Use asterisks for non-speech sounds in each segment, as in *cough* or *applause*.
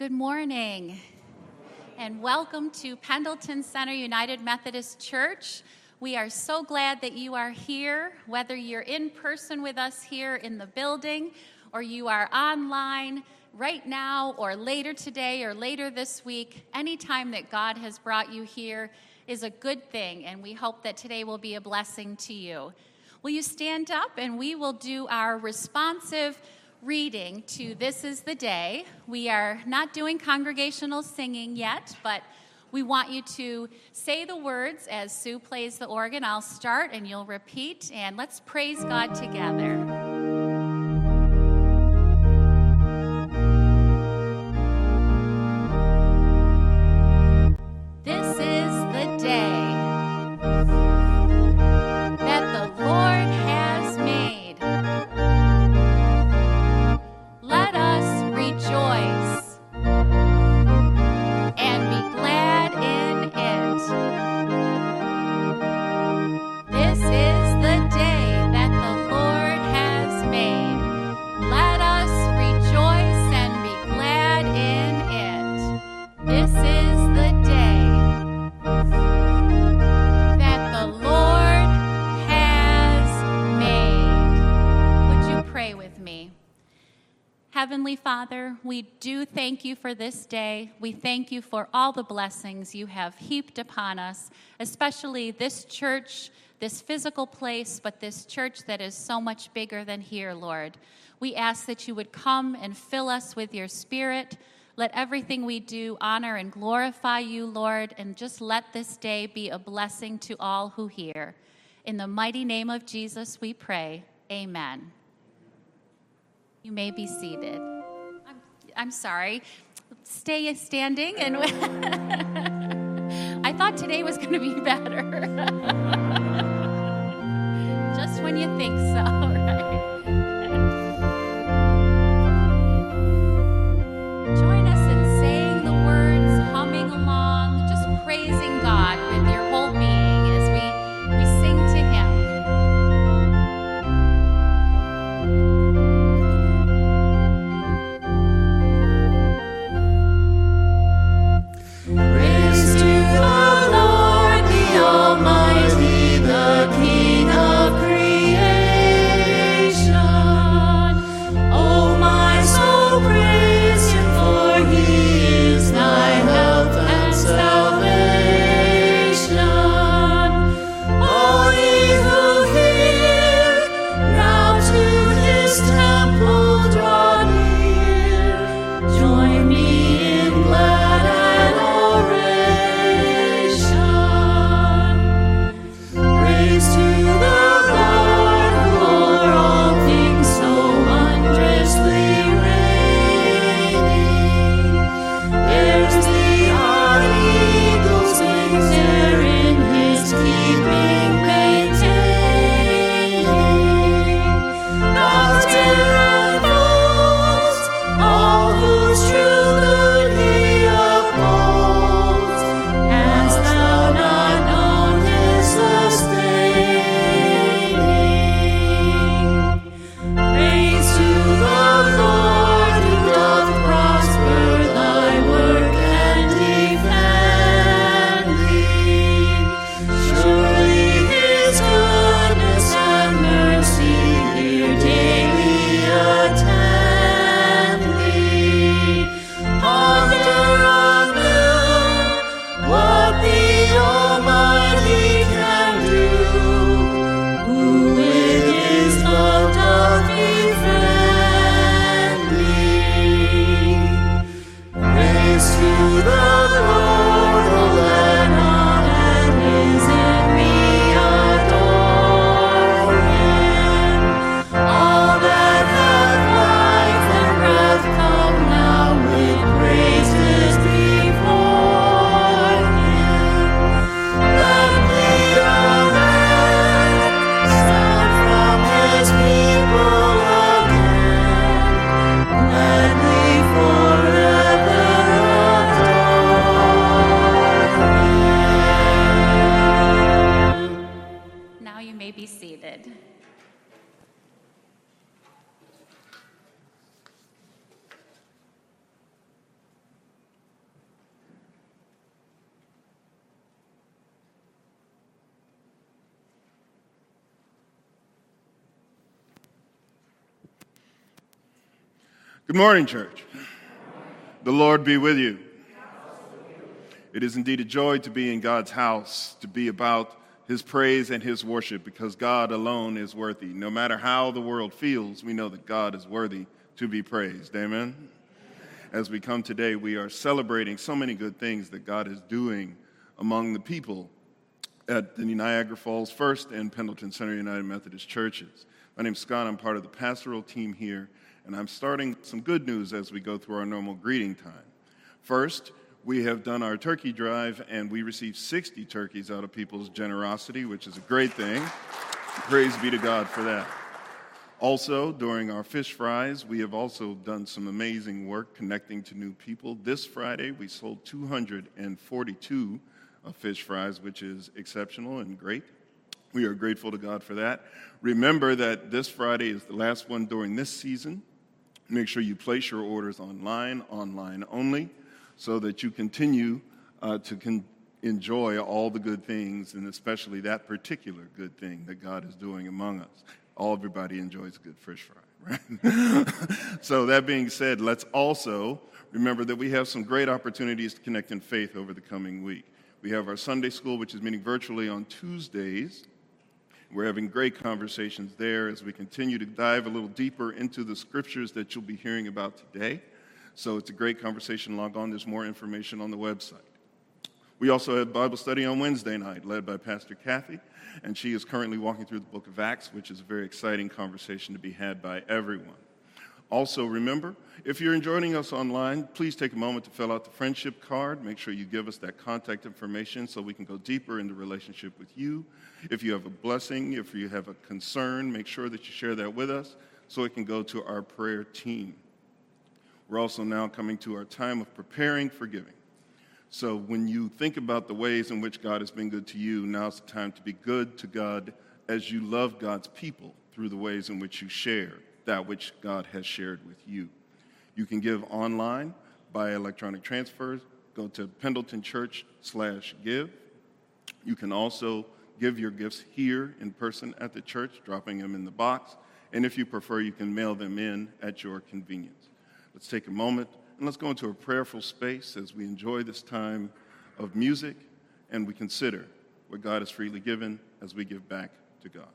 Good morning, and welcome to Pendleton Center United Methodist Church. We are so glad that you are here, whether you're in person with us here in the building or you are online right now or later today or later this week. Anytime that God has brought you here is a good thing, and we hope that today will be a blessing to you. Will you stand up and we will do our responsive reading to This is the Day. We are not doing congregational singing yet, but we want you to say the words as Sue plays the organ. I'll start and you'll repeat, and let's praise God together. Father, we do thank you for this day. We thank you for all the blessings you have heaped upon us, especially this church, this physical place, but this church that is so much bigger than here, Lord. We ask that you would come and fill us with your spirit. Let everything we do honor and glorify you, Lord, and just let this day be a blessing to all who hear. In the mighty name of Jesus, we pray. Amen. You may be seated. I'm, sorry. Stay standing and *laughs* I thought today was going to be better. *laughs* Just when you think so, *laughs* right? Good morning, church. The Lord be with you. It is indeed a joy to be in God's house, to be about his praise and his worship, because God alone is worthy. No matter how the world feels, we know that God is worthy to be praised. Amen. As we come today, we are celebrating so many good things that God is doing among the people at the Niagara Falls First and Pendleton Center United Methodist churches. My name's Scott. I'm part of the pastoral team here and I'm starting some good news as we go through our normal greeting time. First, we have done our turkey drive, and we received 60 turkeys out of people's generosity, which is a great thing. Praise be to God for that. Also, during our fish fries, we have also done some amazing work connecting to new people. This Friday, we sold 242 of uh, fish fries, which is exceptional and great. We are grateful to God for that. Remember that this Friday is the last one during this season. Make sure you place your orders online, online only, so that you continue uh, to con- enjoy all the good things, and especially that particular good thing that God is doing among us. All everybody enjoys good fish fry, *laughs* right? so, that being said, let's also remember that we have some great opportunities to connect in faith over the coming week. We have our Sunday school, which is meeting virtually on Tuesdays we're having great conversations there as we continue to dive a little deeper into the scriptures that you'll be hearing about today. So it's a great conversation. Log on, there's more information on the website. We also have Bible study on Wednesday night, led by Pastor Cathy, and she is currently walking through the book of Acts, which is a very exciting conversation to be had by everyone. Also, remember, if you're joining us online, please take a moment to fill out the friendship card. Make sure you give us that contact information so we can go deeper in the relationship with you. If you have a blessing, if you have a concern, make sure that you share that with us so it can go to our prayer team. We're also now coming to our time of preparing for giving. So when you think about the ways in which God has been good to you, now's the time to be good to God as you love God's people through the ways in which you share that which God has shared with you. You can give online by electronic transfers. Go to Pendleton Church slash give. You can also give your gifts here in person at the church, dropping them in the box. And if you prefer, you can mail them in at your convenience. Let's take a moment and let's go into a prayerful space as we enjoy this time of music and we consider what God has freely given as we give back to God.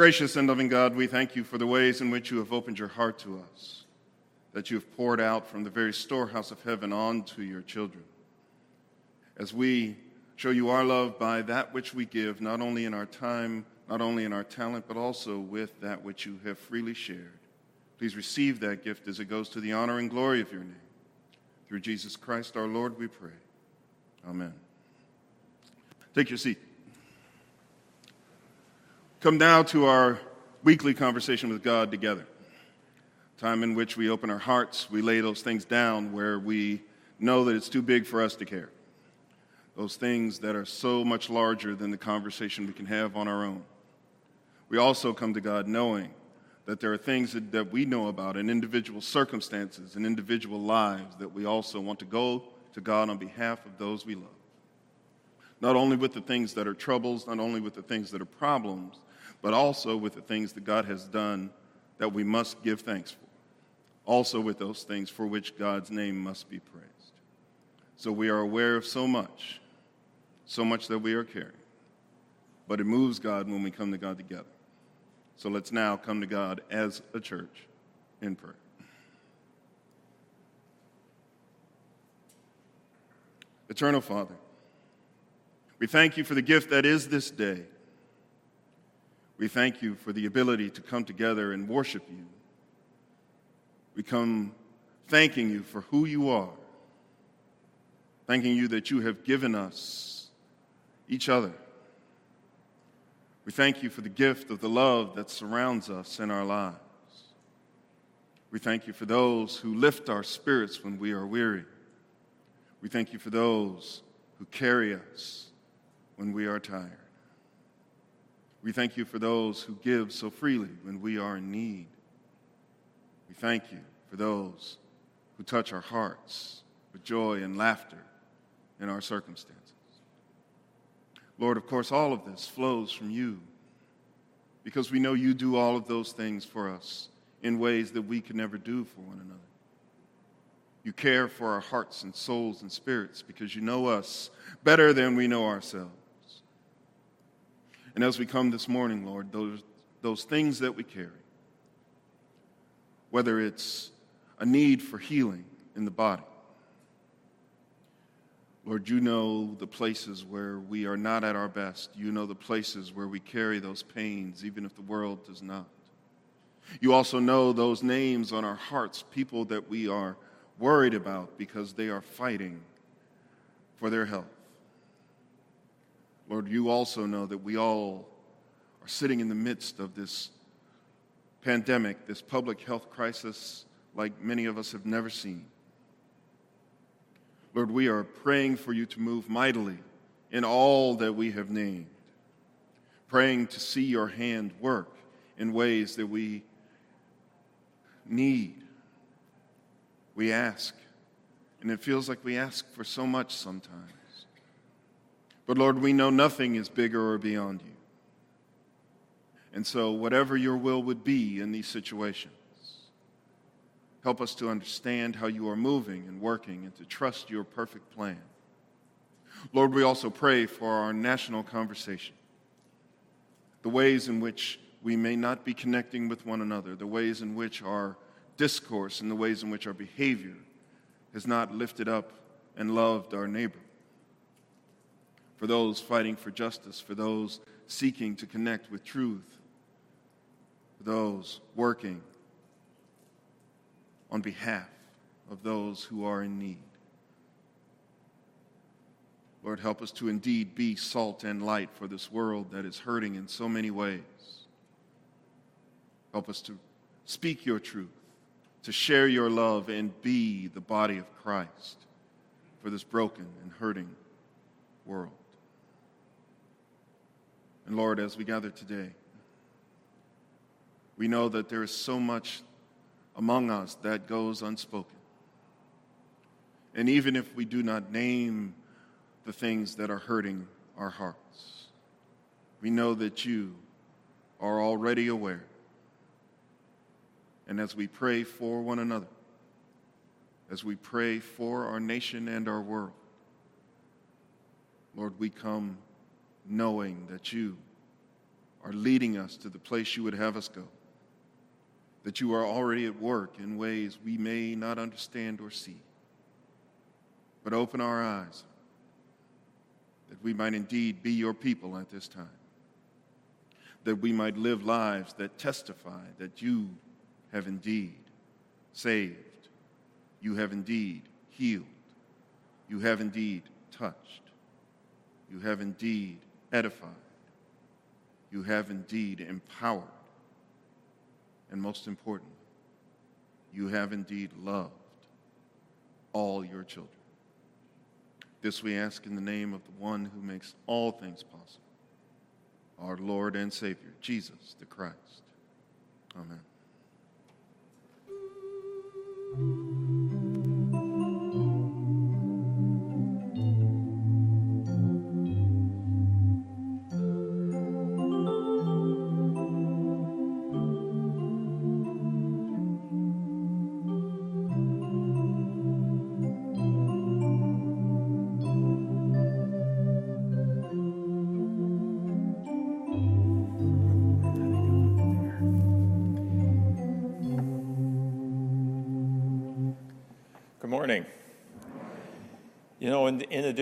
Gracious and loving God, we thank you for the ways in which you have opened your heart to us, that you have poured out from the very storehouse of heaven onto your children. As we show you our love by that which we give, not only in our time, not only in our talent, but also with that which you have freely shared. Please receive that gift as it goes to the honor and glory of your name. Through Jesus Christ our Lord, we pray. Amen. Take your seat. Come now to our weekly conversation with God together. Time in which we open our hearts, we lay those things down where we know that it's too big for us to care. Those things that are so much larger than the conversation we can have on our own. We also come to God knowing that there are things that, that we know about in individual circumstances and individual lives that we also want to go to God on behalf of those we love. Not only with the things that are troubles, not only with the things that are problems, but also with the things that God has done that we must give thanks for. Also with those things for which God's name must be praised. So we are aware of so much, so much that we are carrying. But it moves God when we come to God together. So let's now come to God as a church in prayer. Eternal Father, we thank you for the gift that is this day. We thank you for the ability to come together and worship you. We come thanking you for who you are, thanking you that you have given us each other. We thank you for the gift of the love that surrounds us in our lives. We thank you for those who lift our spirits when we are weary. We thank you for those who carry us when we are tired. We thank you for those who give so freely when we are in need. We thank you for those who touch our hearts with joy and laughter in our circumstances. Lord, of course, all of this flows from you because we know you do all of those things for us in ways that we could never do for one another. You care for our hearts and souls and spirits because you know us better than we know ourselves. And as we come this morning, Lord, those, those things that we carry, whether it's a need for healing in the body, Lord, you know the places where we are not at our best. You know the places where we carry those pains, even if the world does not. You also know those names on our hearts, people that we are worried about because they are fighting for their health. Lord, you also know that we all are sitting in the midst of this pandemic, this public health crisis, like many of us have never seen. Lord, we are praying for you to move mightily in all that we have named, praying to see your hand work in ways that we need. We ask, and it feels like we ask for so much sometimes. But Lord, we know nothing is bigger or beyond you. And so, whatever your will would be in these situations, help us to understand how you are moving and working and to trust your perfect plan. Lord, we also pray for our national conversation, the ways in which we may not be connecting with one another, the ways in which our discourse and the ways in which our behavior has not lifted up and loved our neighbor for those fighting for justice, for those seeking to connect with truth, for those working on behalf of those who are in need. Lord, help us to indeed be salt and light for this world that is hurting in so many ways. Help us to speak your truth, to share your love, and be the body of Christ for this broken and hurting world. And Lord, as we gather today, we know that there is so much among us that goes unspoken. And even if we do not name the things that are hurting our hearts, we know that you are already aware. And as we pray for one another, as we pray for our nation and our world, Lord, we come knowing that you are leading us to the place you would have us go. That you are already at work in ways we may not understand or see. But open our eyes that we might indeed be your people at this time. That we might live lives that testify that you have indeed saved, you have indeed healed, you have indeed touched, you have indeed edified, you have indeed empowered, and most importantly, you have indeed loved all your children. This we ask in the name of the one who makes all things possible, our Lord and Savior, Jesus the Christ. Amen.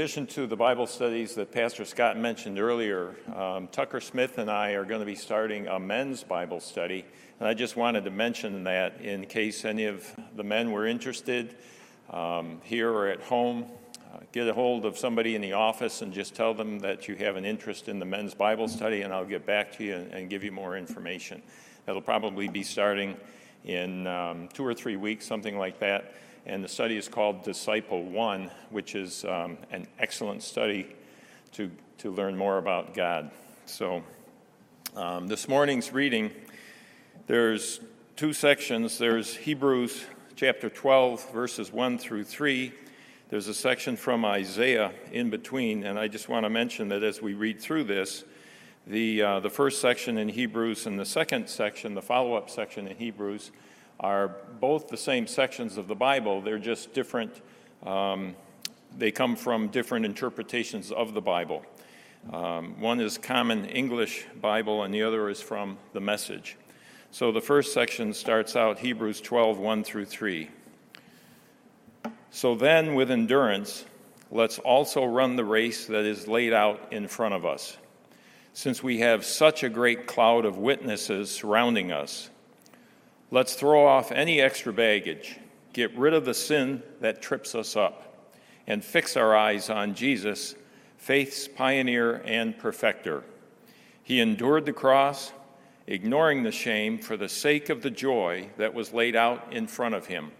Addition to the Bible studies that Pastor Scott mentioned earlier, um, Tucker Smith and I are going to be starting a men's Bible study. And I just wanted to mention that in case any of the men were interested um, here or at home, uh, get a hold of somebody in the office and just tell them that you have an interest in the men's Bible study, and I'll get back to you and, and give you more information. That'll probably be starting in um, two or three weeks, something like that and the study is called Disciple One, which is um, an excellent study to, to learn more about God. So, um, this morning's reading, there's two sections. There's Hebrews chapter 12, verses 1 through 3. There's a section from Isaiah in between, and I just want to mention that as we read through this, the, uh, the first section in Hebrews and the second section, the follow up section in Hebrews, are both the same sections of the Bible, they're just different, um, they come from different interpretations of the Bible. Um, one is Common English Bible, and the other is from the Message. So the first section starts out Hebrews 12, 1 through 3. So then, with endurance, let's also run the race that is laid out in front of us. Since we have such a great cloud of witnesses surrounding us, Let's throw off any extra baggage, get rid of the sin that trips us up, and fix our eyes on Jesus, faith's pioneer and perfecter. He endured the cross, ignoring the shame for the sake of the joy that was laid out in front of him,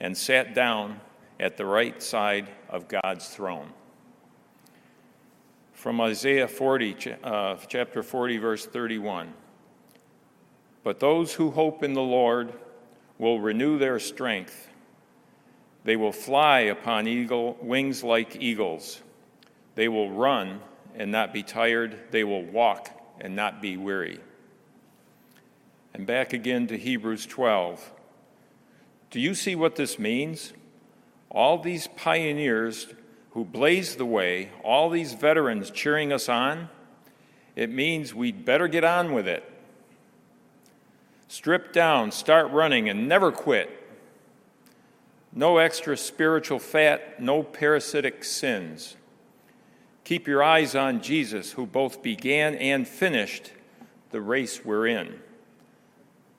and sat down at the right side of God's throne. From Isaiah 40, uh, chapter 40, verse 31. But those who hope in the Lord will renew their strength. They will fly upon eagle, wings like eagles. They will run and not be tired. They will walk and not be weary. And back again to Hebrews 12. Do you see what this means? All these pioneers who blazed the way, all these veterans cheering us on, it means we'd better get on with it. Strip down, start running, and never quit. No extra spiritual fat, no parasitic sins. Keep your eyes on Jesus, who both began and finished the race we're in.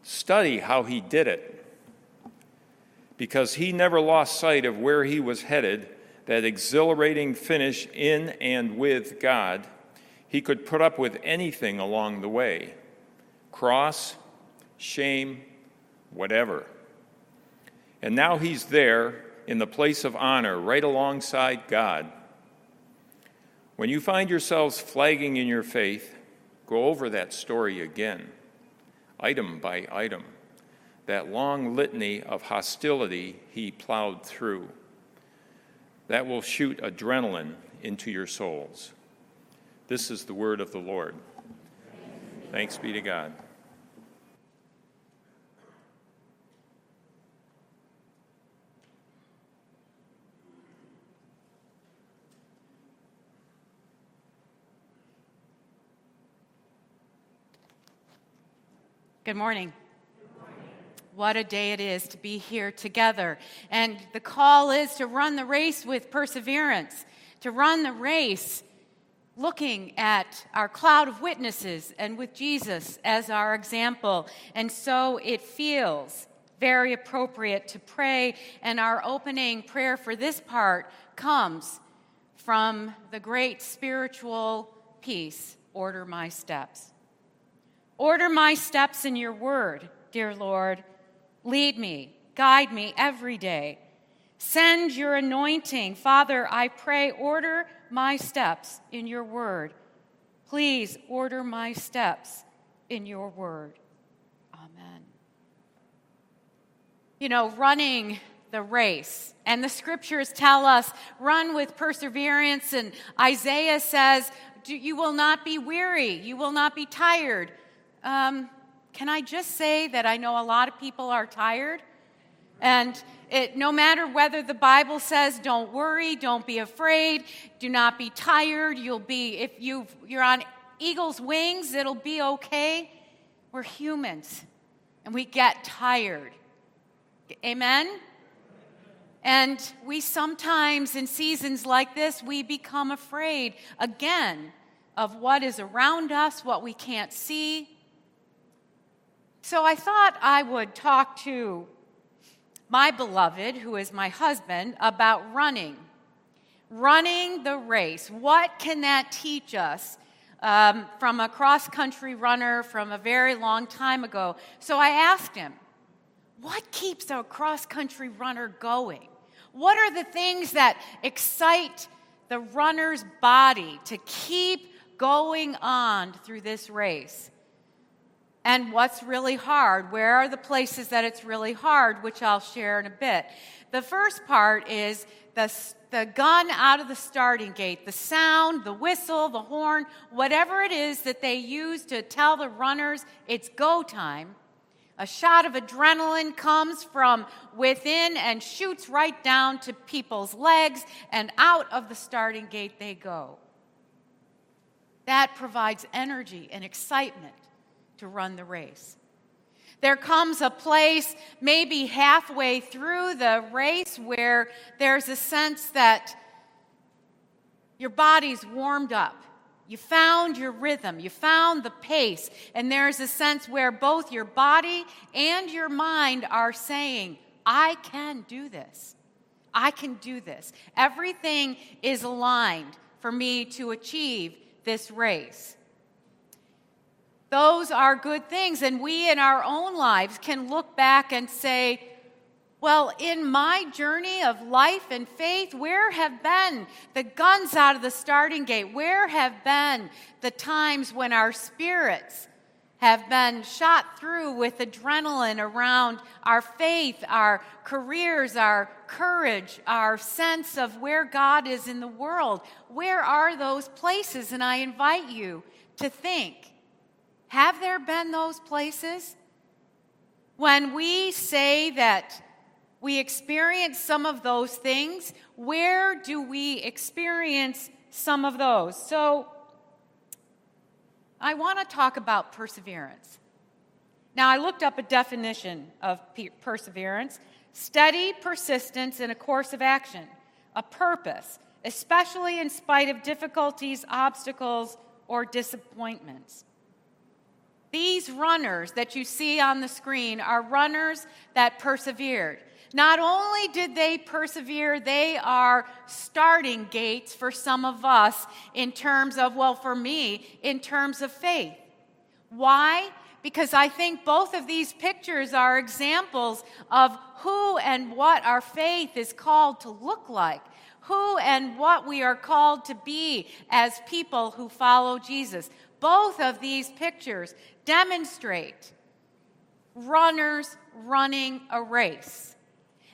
Study how he did it. Because he never lost sight of where he was headed, that exhilarating finish in and with God, he could put up with anything along the way cross, shame, whatever. And now he's there in the place of honor, right alongside God. When you find yourselves flagging in your faith, go over that story again, item by item, that long litany of hostility he plowed through. That will shoot adrenaline into your souls. This is the word of the Lord. Thanks be to God. Good morning. What a day it is to be here together. And the call is to run the race with perseverance, to run the race looking at our cloud of witnesses and with Jesus as our example. And so it feels very appropriate to pray. And our opening prayer for this part comes from the great spiritual piece Order My Steps. Order my steps in your word, dear Lord. Lead me, guide me every day. Send your anointing. Father, I pray, order my steps in your word. Please order my steps in your word. Amen. You know, running the race, and the scriptures tell us run with perseverance, and Isaiah says, You will not be weary, you will not be tired. Um, can I just say that I know a lot of people are tired? And it, no matter whether the Bible says, don't worry, don't be afraid, do not be tired, you'll be, if you you're on eagle's wings, it'll be okay. We're humans and we get tired. Amen? And we sometimes, in seasons like this, we become afraid again of what is around us, what we can't see, so I thought I would talk to my beloved, who is my husband, about running. Running the race. What can that teach us um, from a cross country runner from a very long time ago? So I asked him, What keeps a cross country runner going? What are the things that excite the runner's body to keep going on through this race? And what's really hard. Where are the places that it's really hard, which I'll share in a bit. The first part is the, the gun out of the starting gate, the sound, the whistle, the horn, whatever it is that they use to tell the runners it's go time. A shot of adrenaline comes from within and shoots right down to people's legs, and out of the starting gate they go. That provides energy and excitement to run the race. There comes a place, maybe halfway through the race, where there's a sense that your body's warmed up. You found your rhythm, you found the pace, and there's a sense where both your body and your mind are saying, I can do this. I can do this. Everything is aligned for me to achieve this race. Those are good things. And we in our own lives can look back and say, well, in my journey of life and faith, where have been the guns out of the starting gate? Where have been the times when our spirits have been shot through with adrenaline around our faith, our careers, our courage, our sense of where God is in the world? Where are those places? And I invite you to think have there been those places? When we say that we experience some of those things, where do we experience some of those? So, I want to talk about perseverance. Now, I looked up a definition of perseverance steady persistence in a course of action, a purpose, especially in spite of difficulties, obstacles, or disappointments. These runners that you see on the screen are runners that persevered. Not only did they persevere, they are starting gates for some of us in terms of, well, for me, in terms of faith. Why? Because I think both of these pictures are examples of who and what our faith is called to look like who and what we are called to be as people who follow Jesus. Both of these pictures demonstrate runners running a race.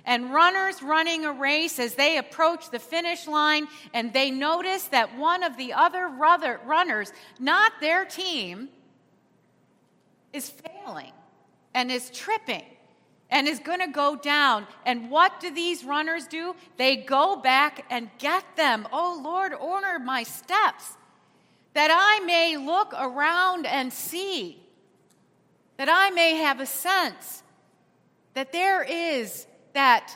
And runners running a race as they approach the finish line and they notice that one of the other runners, not their team, is failing and is tripping and is going to go down. And what do these runners do? They go back and get them. Oh Lord, order my steps that I may look around and see that I may have a sense that there is that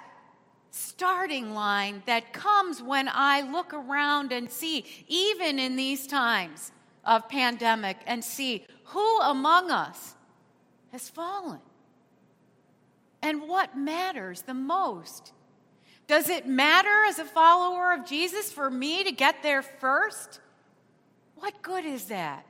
starting line that comes when I look around and see, even in these times of pandemic, and see who among us has fallen and what matters the most. Does it matter as a follower of Jesus for me to get there first? What good is that?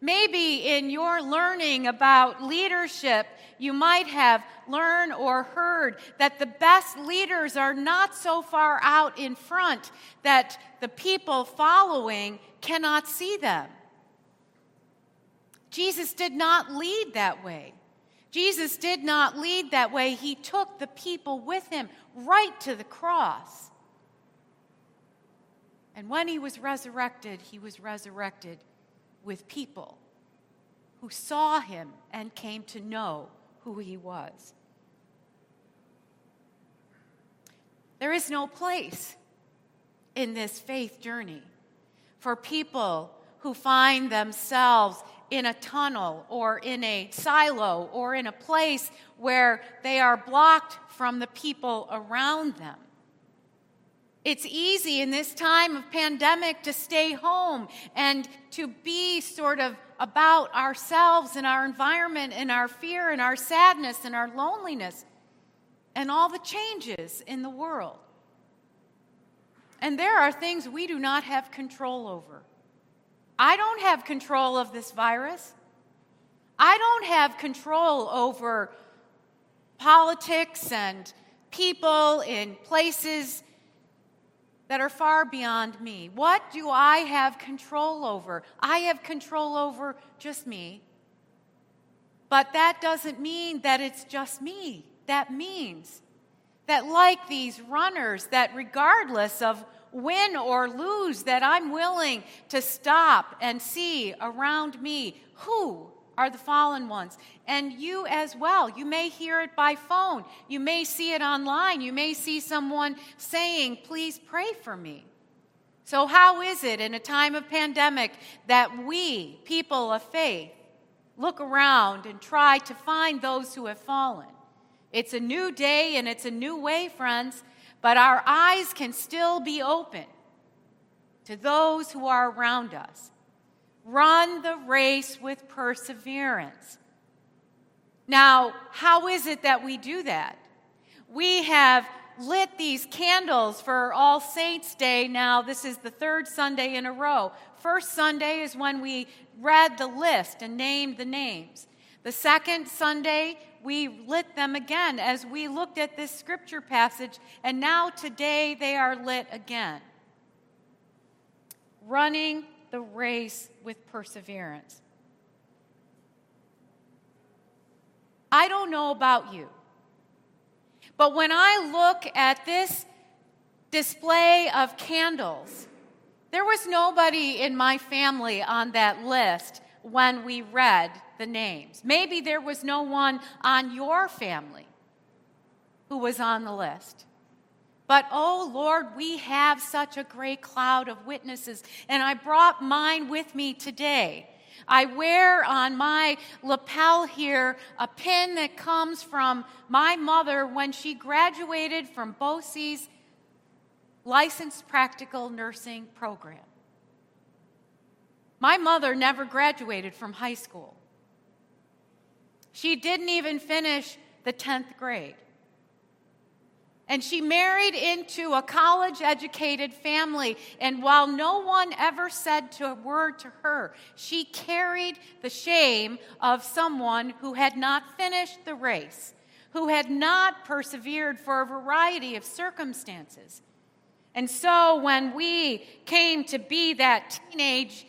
Maybe in your learning about leadership, you might have learned or heard that the best leaders are not so far out in front that the people following cannot see them. Jesus did not lead that way. Jesus did not lead that way. He took the people with him right to the cross. And when he was resurrected, he was resurrected with people who saw him and came to know who he was. There is no place in this faith journey for people who find themselves in a tunnel or in a silo or in a place where they are blocked from the people around them. It's easy in this time of pandemic to stay home and to be sort of about ourselves and our environment and our fear and our sadness and our loneliness and all the changes in the world. And there are things we do not have control over. I don't have control of this virus. I don't have control over politics and people in places that are far beyond me. What do I have control over? I have control over just me. But that doesn't mean that it's just me. That means that, like these runners, that regardless of win or lose, that I'm willing to stop and see around me who are the fallen ones. And you as well. You may hear it by phone. You may see it online. You may see someone saying, Please pray for me. So, how is it in a time of pandemic that we, people of faith, look around and try to find those who have fallen? It's a new day and it's a new way, friends, but our eyes can still be open to those who are around us Run the race with perseverance. Now, how is it that we do that? We have lit these candles for All Saints' Day now. This is the third Sunday in a row. First Sunday is when we read the list and named the names. The second Sunday, we lit them again as we looked at this scripture passage, and now today they are lit again. Running the race with perseverance. I don't know about you, but when I look at this display of candles, there was nobody in my family on that list when we read the names. Maybe there was no one on your family who was on the list. But oh Lord, we have such a great cloud of witnesses, and I brought mine with me today. I wear on my lapel here a pin that comes from my mother when she graduated from BOCES licensed practical nursing program. My mother never graduated from high school. She didn't even finish the 10th grade. And she married into a college educated family. And while no one ever said a word to her, she carried the shame of someone who had not finished the race, who had not persevered for a variety of circumstances. And so when we came to be that teenage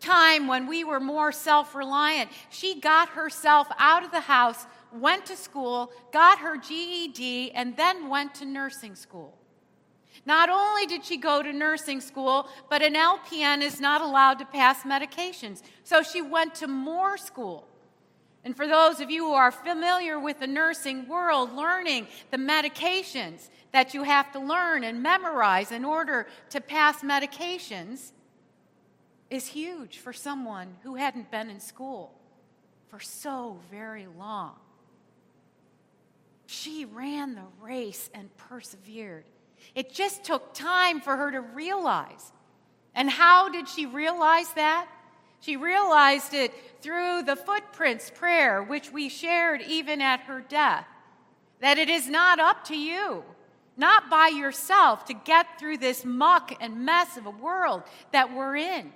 time when we were more self reliant, she got herself out of the house went to school, got her GED, and then went to nursing school. Not only did she go to nursing school, but an LPN is not allowed to pass medications. So she went to more school. And for those of you who are familiar with the nursing world, learning the medications that you have to learn and memorize in order to pass medications is huge for someone who hadn't been in school for so very long. She ran the race and persevered. It just took time for her to realize. And how did she realize that? She realized it through the footprints prayer, which we shared even at her death. That it is not up to you, not by yourself, to get through this muck and mess of a world that we're in.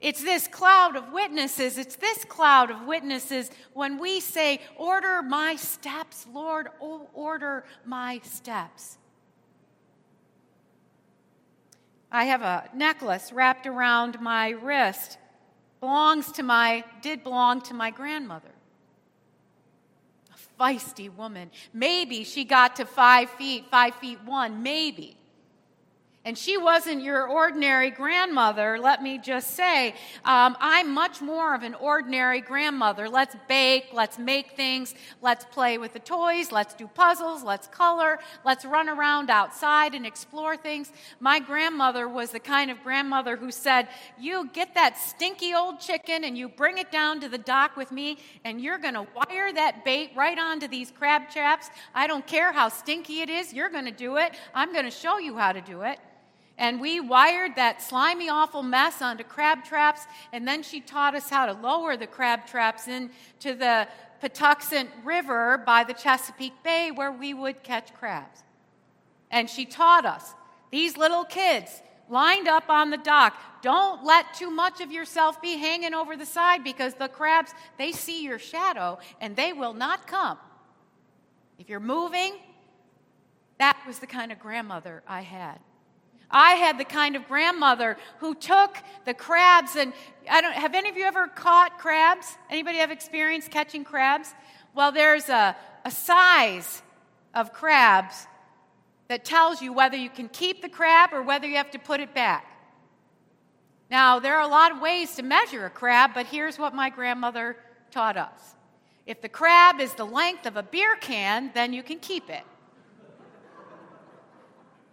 It's this cloud of witnesses. It's this cloud of witnesses when we say, Order my steps, Lord, order my steps. I have a necklace wrapped around my wrist. Belongs to my, did belong to my grandmother. A feisty woman. Maybe she got to five feet, five feet one, maybe. And she wasn't your ordinary grandmother, let me just say. Um, I'm much more of an ordinary grandmother. Let's bake, let's make things, let's play with the toys, let's do puzzles, let's color, let's run around outside and explore things. My grandmother was the kind of grandmother who said, You get that stinky old chicken and you bring it down to the dock with me, and you're going to wire that bait right onto these crab traps. I don't care how stinky it is, you're going to do it. I'm going to show you how to do it. And we wired that slimy, awful mess onto crab traps, and then she taught us how to lower the crab traps into the Patuxent River by the Chesapeake Bay where we would catch crabs. And she taught us, these little kids lined up on the dock, don't let too much of yourself be hanging over the side because the crabs, they see your shadow and they will not come. If you're moving, that was the kind of grandmother I had. I had the kind of grandmother who took the crabs and I don't have any of you ever caught crabs? Anybody have experience catching crabs? Well, there's a, a size of crabs that tells you whether you can keep the crab or whether you have to put it back. Now, there are a lot of ways to measure a crab, but here's what my grandmother taught us. If the crab is the length of a beer can, then you can keep it.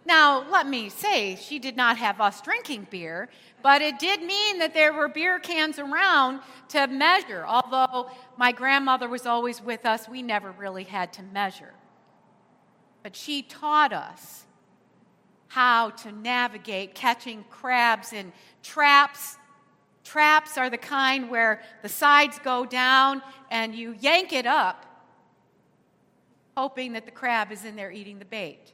Now, let me say, she did not have us drinking beer, but it did mean that there were beer cans around to measure. Although my grandmother was always with us, we never really had to measure. But she taught us how to navigate catching crabs in traps. Traps are the kind where the sides go down and you yank it up, hoping that the crab is in there eating the bait.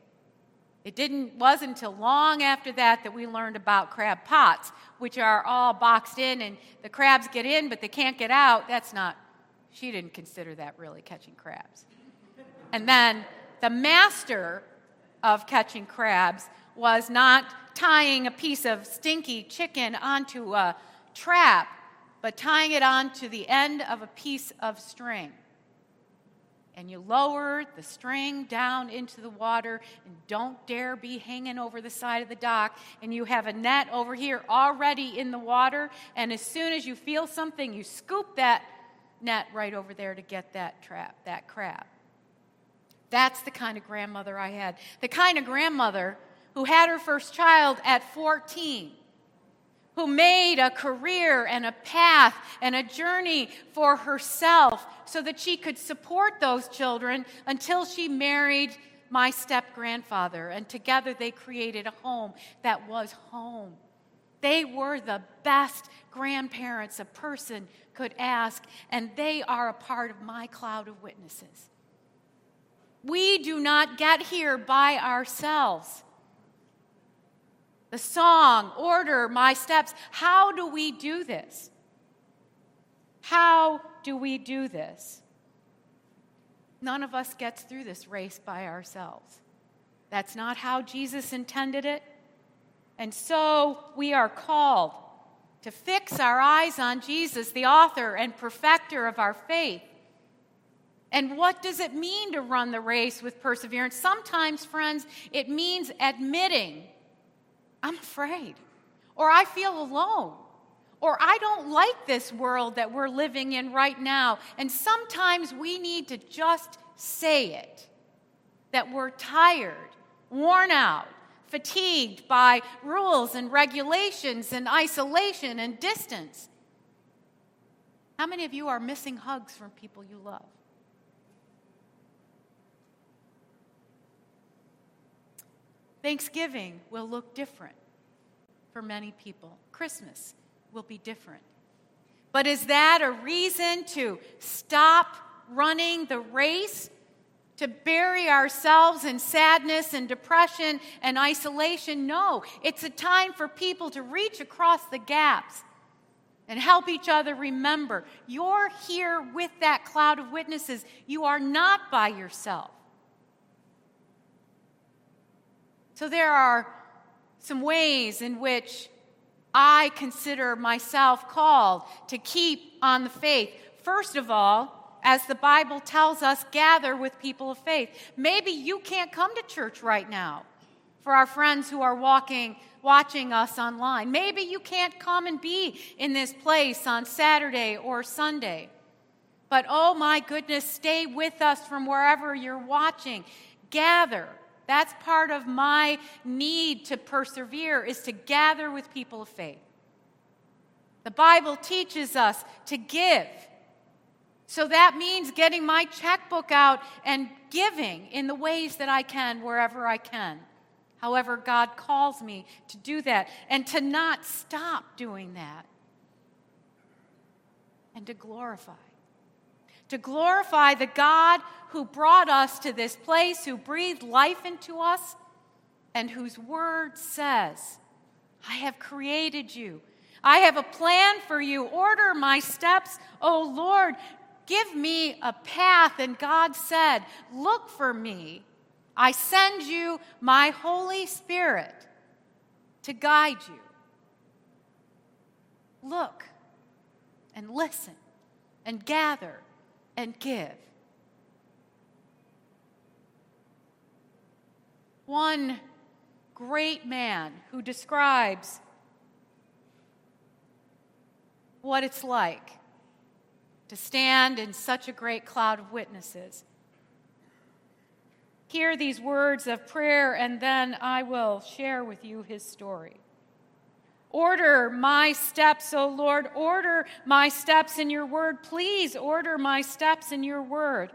It didn't wasn't until long after that that we learned about crab pots, which are all boxed in and the crabs get in but they can't get out. That's not she didn't consider that really catching crabs. And then the master of catching crabs was not tying a piece of stinky chicken onto a trap, but tying it onto the end of a piece of string and you lower the string down into the water and don't dare be hanging over the side of the dock. And you have a net over here already in the water. And as soon as you feel something you scoop that net right over there to get that trap that crab that's the kind of grandmother i had. The kind of grandmother who had her first child at 14 who made a career and a path and a journey for herself so that she could support those children until she married my step grandfather. And together they created a home that was home. They were the best grandparents a person could ask, and they are a part of my cloud of witnesses. We do not get here by ourselves the song, order my steps. How do we do this? How do we do this? None of us gets through this race by ourselves. That's not how Jesus intended it. And so we are called to fix our eyes on Jesus, the author and perfecter of our faith. And what does it mean to run the race with perseverance? Sometimes, friends, it means admitting I'm afraid, or I feel alone, or I don't like this world that we're living in right now. And sometimes we need to just say it that we're tired, worn out, fatigued by rules and regulations and isolation and distance. How many of you are missing hugs from people you love? Thanksgiving will look different for many people. Christmas will be different. But is that a reason to stop running the race? To bury ourselves in sadness and depression and isolation? No. It's a time for people to reach across the gaps and help each other remember you're here with that cloud of witnesses. You are not by yourself. So there are some ways in which I consider myself called to keep on the faith. First of all, as the Bible tells us, gather with people of faith. Maybe you can't come to church right now for our friends who are walking watching us online. Maybe you can't come and be in this place on Saturday or Sunday. But oh my goodness, stay with us from wherever you're watching. Gather that's part of my need to persevere is to gather with people of faith. The Bible teaches us to give. So that means getting my checkbook out and giving in the ways that I can wherever I can. However, God calls me to do that and to not stop doing that and to glorify to glorify the God who brought us to this place, who breathed life into us, and whose word says, I have created you. I have a plan for you. Order my steps, O Lord. Give me a path. And God said, Look for me. I send you my Holy Spirit to guide you. Look and listen and gather and give. One great man who describes what it's like to stand in such a great cloud of witnesses. Hear these words of prayer, and then I will share with you his story. Order my steps, O Lord. Order my steps in your word. Please order my steps in your word.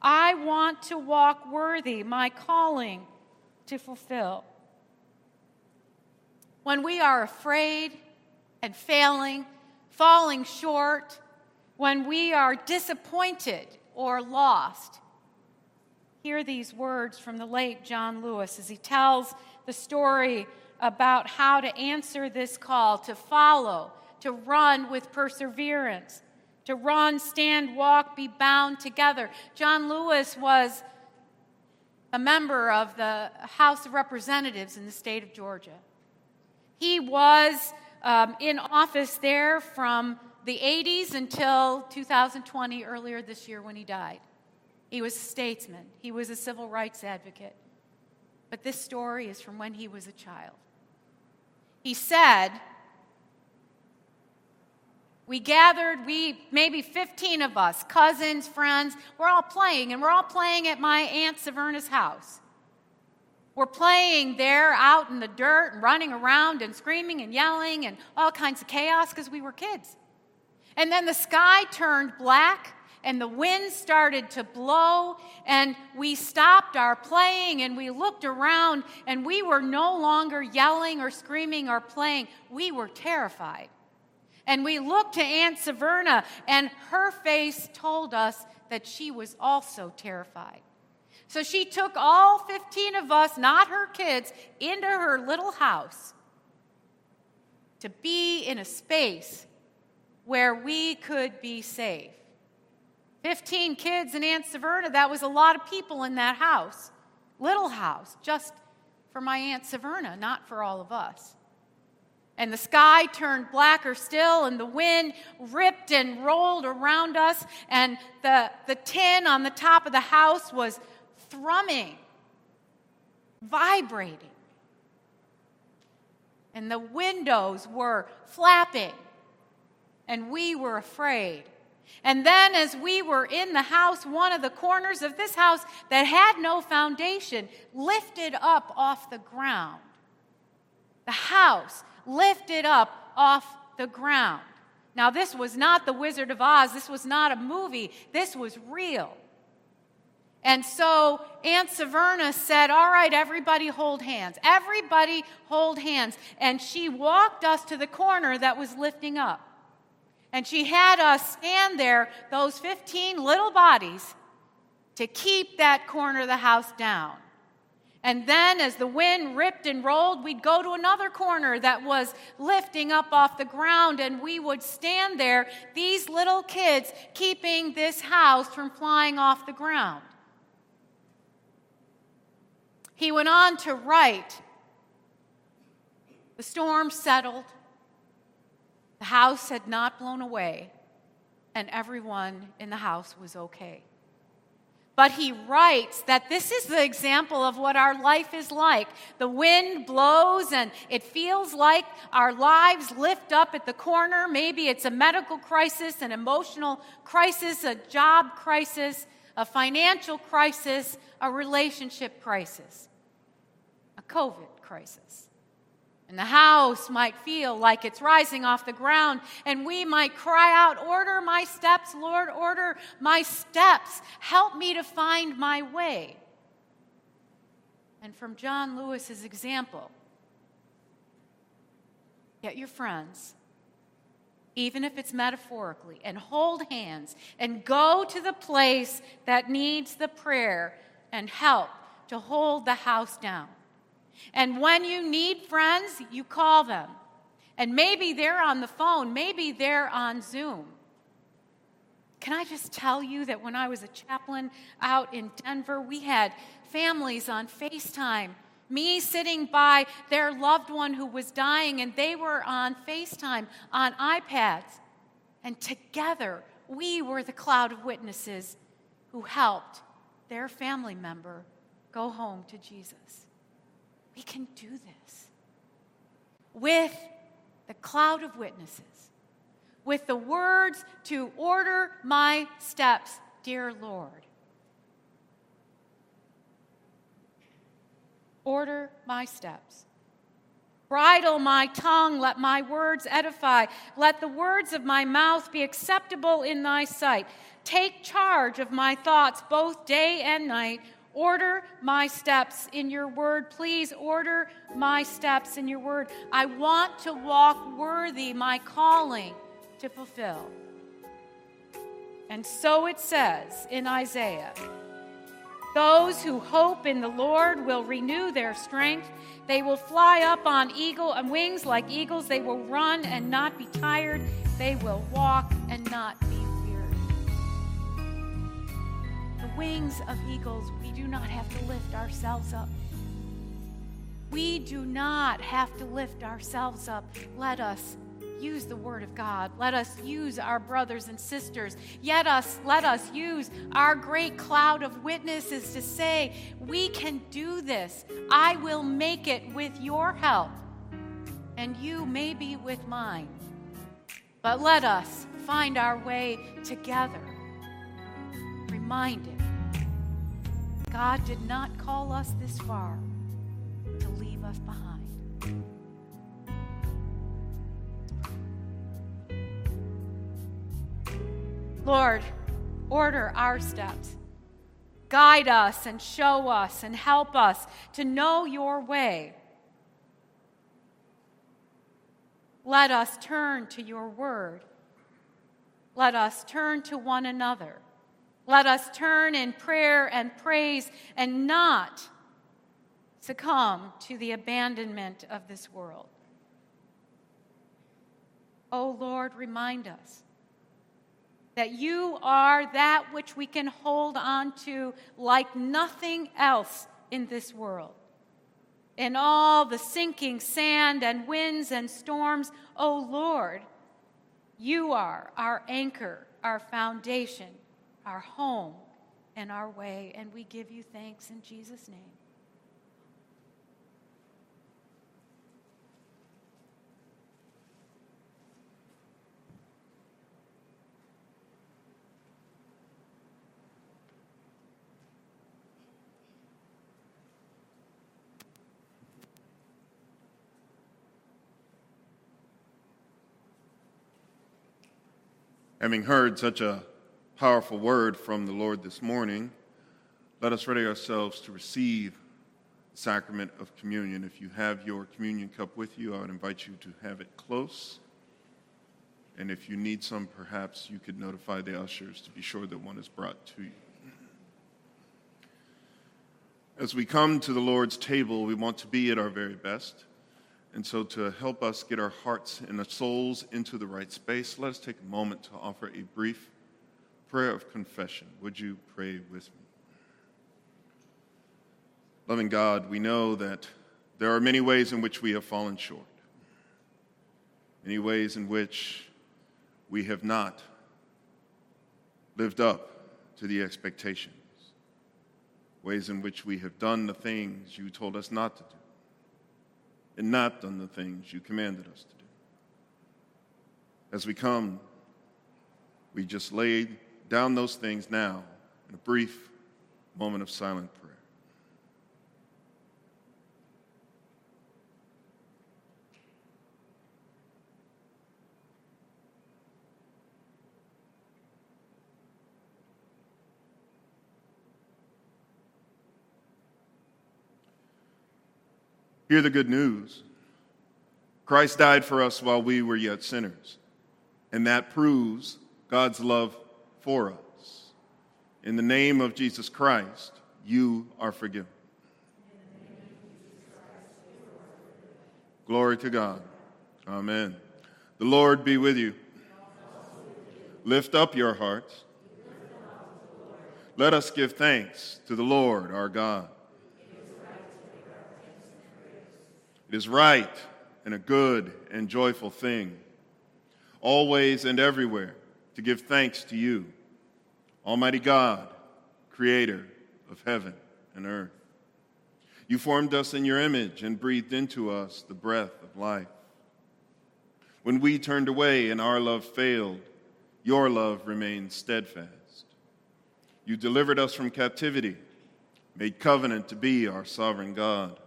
I want to walk worthy, my calling to fulfill. When we are afraid and failing, falling short, when we are disappointed or lost, hear these words from the late John Lewis as he tells the story about how to answer this call to follow, to run with perseverance, to run, stand, walk, be bound together. John Lewis was a member of the House of Representatives in the state of Georgia. He was um, in office there from the 80s until 2020, earlier this year when he died. He was a statesman, he was a civil rights advocate. But this story is from when he was a child. He said, we gathered, we maybe 15 of us, cousins, friends, we're all playing, and we're all playing at my Aunt Severna's house. We're playing there out in the dirt and running around and screaming and yelling and all kinds of chaos because we were kids. And then the sky turned black and the wind started to blow, and we stopped our playing and we looked around, and we were no longer yelling or screaming or playing. We were terrified. And we looked to Aunt Severna, and her face told us that she was also terrified. So she took all 15 of us, not her kids, into her little house to be in a space where we could be safe. 15 kids and Aunt Severna, that was a lot of people in that house. Little house, just for my Aunt Severna, not for all of us. And the sky turned blacker still, and the wind ripped and rolled around us, and the, the tin on the top of the house was thrumming, vibrating. And the windows were flapping, and we were afraid. And then, as we were in the house, one of the corners of this house that had no foundation lifted up off the ground. The house lifted up off the ground. Now, this was not The Wizard of Oz. This was not a movie. This was real. And so Aunt Severna said, All right, everybody hold hands. Everybody hold hands. And she walked us to the corner that was lifting up. And she had us stand there, those 15 little bodies, to keep that corner of the house down. And then, as the wind ripped and rolled, we'd go to another corner that was lifting up off the ground, and we would stand there, these little kids, keeping this house from flying off the ground. He went on to write The storm settled, the house had not blown away, and everyone in the house was okay. But he writes that this is the example of what our life is like. The wind blows and it feels like our lives lift up at the corner. Maybe it's a medical crisis, an emotional crisis, a job crisis, a financial crisis, a relationship crisis, a COVID crisis. And the house might feel like it's rising off the ground, and we might cry out, Order my steps, Lord, order my steps. Help me to find my way. And from John Lewis's example, get your friends, even if it's metaphorically, and hold hands and go to the place that needs the prayer and help to hold the house down. And when you need friends, you call them. And maybe they're on the phone, maybe they're on Zoom. Can I just tell you that when I was a chaplain out in Denver, we had families on FaceTime, me sitting by their loved one who was dying, and they were on FaceTime on iPads. And together, we were the cloud of witnesses who helped their family member go home to Jesus. We can do this with the cloud of witnesses, with the words to order my steps, dear Lord. Order my steps. Bridle my tongue, let my words edify. Let the words of my mouth be acceptable in thy sight. Take charge of my thoughts both day and night. Order my steps in your word. Please order my steps in your word. I want to walk worthy my calling to fulfill. And so it says in Isaiah Those who hope in the Lord will renew their strength. They will fly up on eagle and wings like eagles. They will run and not be tired. They will walk and not be weary. The wings of eagles, not have to lift ourselves up. We do not have to lift ourselves up. Let us use the word of God. Let us use our brothers and sisters. Yet us let us use our great cloud of witnesses to say, we can do this. I will make it with your help. And you maybe with mine. But let us find our way together. Reminded God did not call us this far to leave us behind. Lord, order our steps. Guide us and show us and help us to know your way. Let us turn to your word. Let us turn to one another. Let us turn in prayer and praise and not succumb to the abandonment of this world. Oh Lord, remind us that you are that which we can hold on to like nothing else in this world. In all the sinking sand and winds and storms, oh Lord, you are our anchor, our foundation our home, and our way. And we give you thanks in Jesus' name. Having heard such a powerful word from the Lord this morning, let us ready ourselves to receive the sacrament of communion. If you have your communion cup with you, I would invite you to have it close. And if you need some, perhaps you could notify the ushers to be sure that one is brought to you. As we come to the Lord's table, we want to be at our very best. And so, to help us get our hearts and our souls into the right space, let us take a moment to offer a brief prayer of confession. Would you pray with me? Loving God, we know that there are many ways in which we have fallen short, many ways in which we have not lived up to the expectations, ways in which we have done the things you told us not to do and not done the things you commanded us to do. As we come, we just lay down those things now in a brief moment of silent prayer. Hear the good news. Christ died for us while we were yet sinners, and that proves God's love for us. In the name of Jesus Christ, you are forgiven. Glory to God. Amen. The Lord be with you. Lift up your hearts. Let us give thanks to the Lord our God. It is right and a good and joyful thing, always and everywhere, to give thanks to you, Almighty God, creator of heaven and earth. You formed us in your image and breathed into us the breath of life. When we turned away and our love failed, your love remained steadfast. You delivered us from captivity, made covenant to be our sovereign God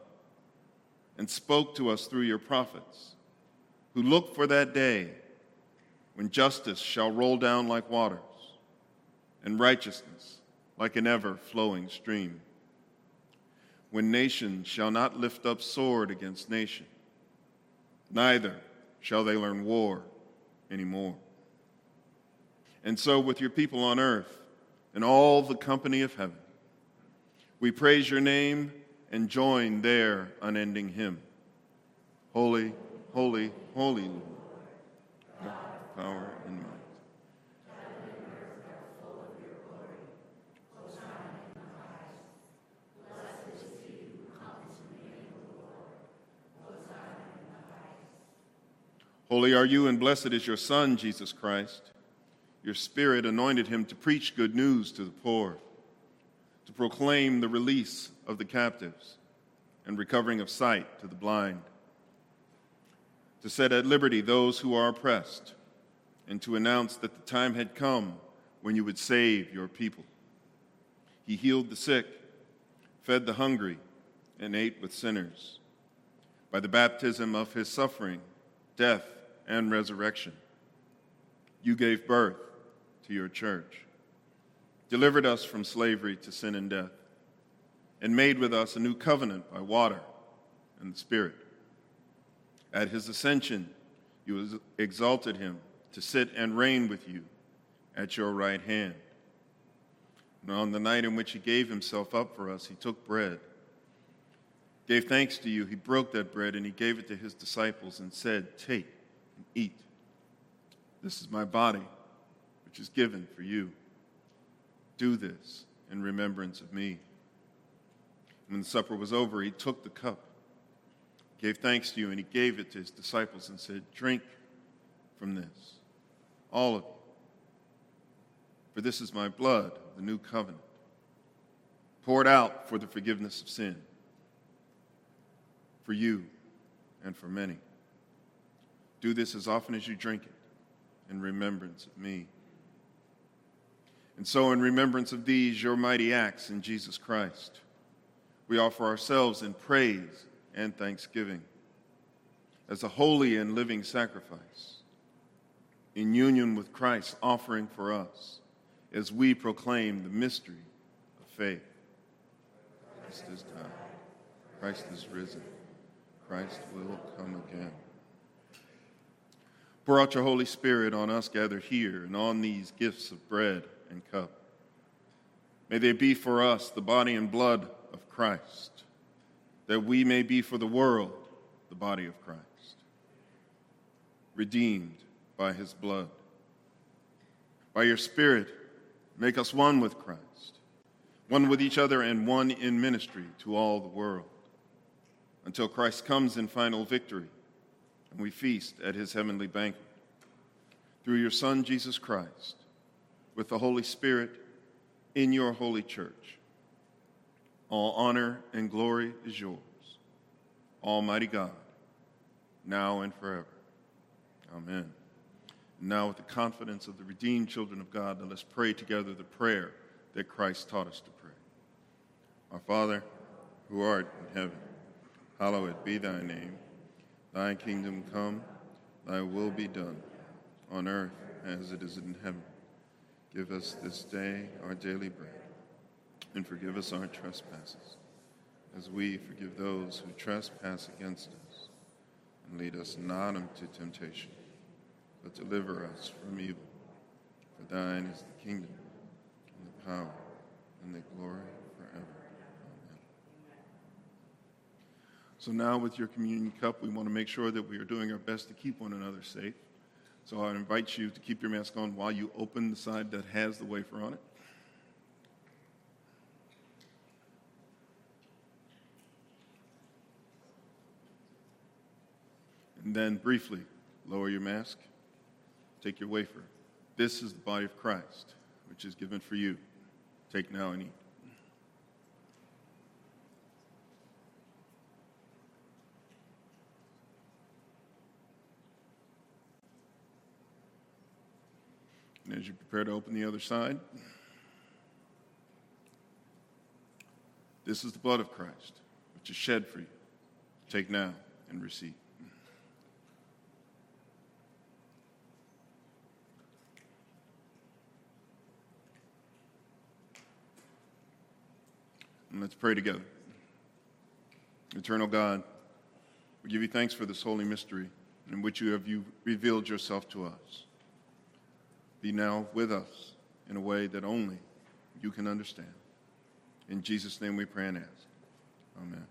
and spoke to us through your prophets, who looked for that day when justice shall roll down like waters and righteousness like an ever flowing stream. When nation shall not lift up sword against nation, neither shall they learn war anymore. And so, with your people on earth and all the company of heaven, we praise your name and join their unending hymn. Holy, holy, holy Lord, power and might. Holy are you, and blessed is your Son, Jesus Christ. Your Spirit anointed him to preach good news to the poor to proclaim the release of the captives and recovering of sight to the blind, to set at liberty those who are oppressed, and to announce that the time had come when you would save your people. He healed the sick, fed the hungry, and ate with sinners. By the baptism of his suffering, death, and resurrection, you gave birth to your church delivered us from slavery to sin and death, and made with us a new covenant by water and the Spirit. At his ascension, you exalted him to sit and reign with you at your right hand. And on the night in which he gave himself up for us, he took bread, gave thanks to you, he broke that bread, and he gave it to his disciples and said, Take and eat. This is my body, which is given for you. Do this in remembrance of me. When the supper was over, he took the cup, gave thanks to you, and he gave it to his disciples and said, Drink from this, all of you. For this is my blood, the new covenant, poured out for the forgiveness of sin, for you and for many. Do this as often as you drink it in remembrance of me. And so, in remembrance of these, your mighty acts in Jesus Christ, we offer ourselves in praise and thanksgiving as a holy and living sacrifice. In union with Christ's offering for us as we proclaim the mystery of faith. Christ is died. Christ is risen. Christ will come again. Pour out your Holy Spirit on us gathered here and on these gifts of bread and cup. May they be for us the body and blood of Christ, that we may be for the world the body of Christ, redeemed by his blood. By your Spirit, make us one with Christ, one with each other, and one in ministry to all the world, until Christ comes in final victory and we feast at his heavenly banquet. Through your Son, Jesus Christ, with the Holy Spirit in your holy church. All honor and glory is yours, Almighty God, now and forever. Amen. Now, with the confidence of the redeemed children of God, let us pray together the prayer that Christ taught us to pray. Our Father, who art in heaven, hallowed be thy name. Thy kingdom come, thy will be done, on earth as it is in heaven. Give us this day our daily bread, and forgive us our trespasses, as we forgive those who trespass against us. And lead us not into temptation but deliver us from evil. For thine is the kingdom, and the power, and the glory forever. Amen. So now with your communion cup, we want to make sure that we are doing our best to keep one another safe. So I invite you to keep your mask on while you open the side that has the wafer on it. And then briefly, lower your mask. Take your wafer. This is the body of Christ, which is given for you. Take now and eat. And as you prepare to open the other side, this is the blood of Christ, which is shed for you. Take now and receive. And let's pray together. Eternal God, we give you thanks for this holy mystery in which you have you revealed yourself to us. Be now with us in a way that only you can understand. In Jesus' name we pray and ask. Amen.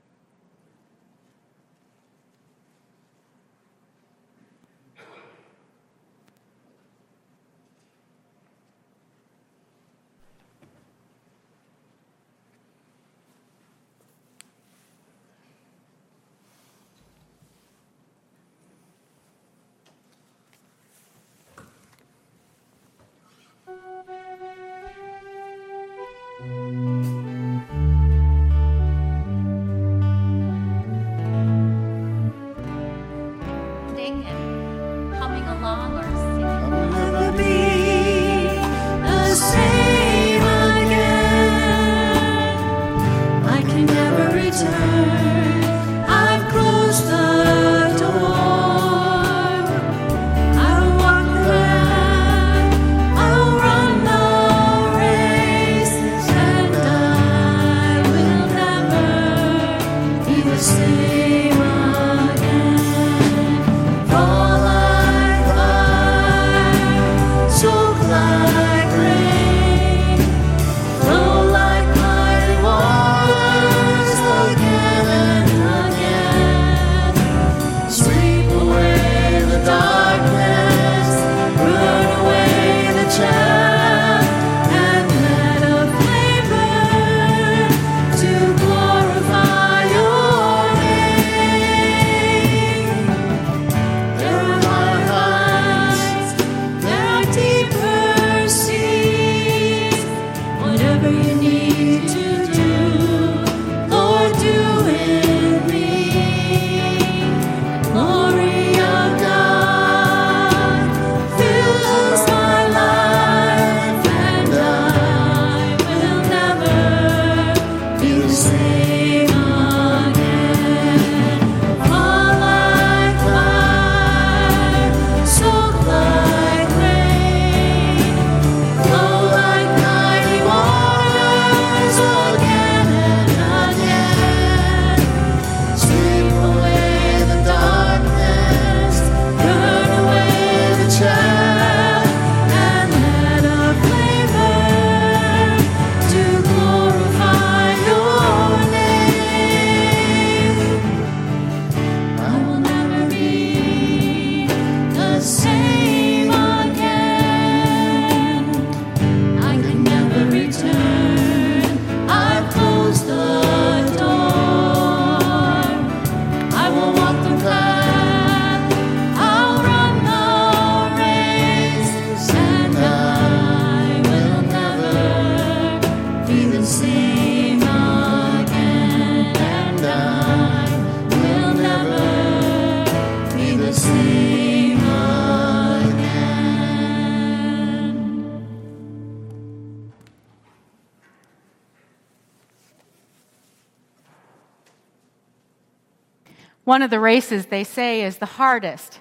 One of the races they say is the hardest,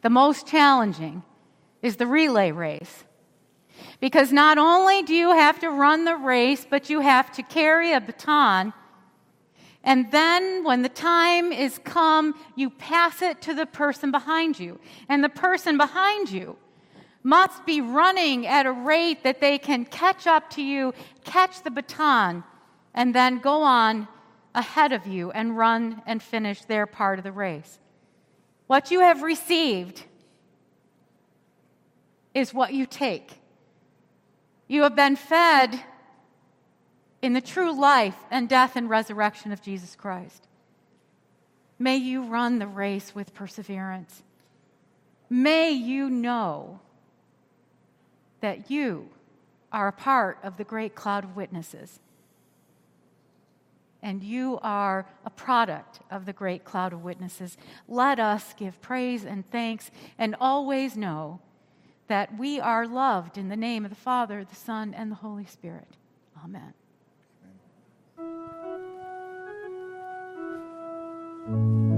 the most challenging, is the relay race. Because not only do you have to run the race, but you have to carry a baton. And then, when the time is come, you pass it to the person behind you. And the person behind you must be running at a rate that they can catch up to you, catch the baton, and then go on ahead of you and run and finish their part of the race. What you have received is what you take. You have been fed in the true life and death and resurrection of Jesus Christ. May you run the race with perseverance. May you know that you are a part of the great cloud of witnesses. And you are a product of the great cloud of witnesses. Let us give praise and thanks and always know that we are loved in the name of the Father, the Son, and the Holy Spirit. Amen. Amen.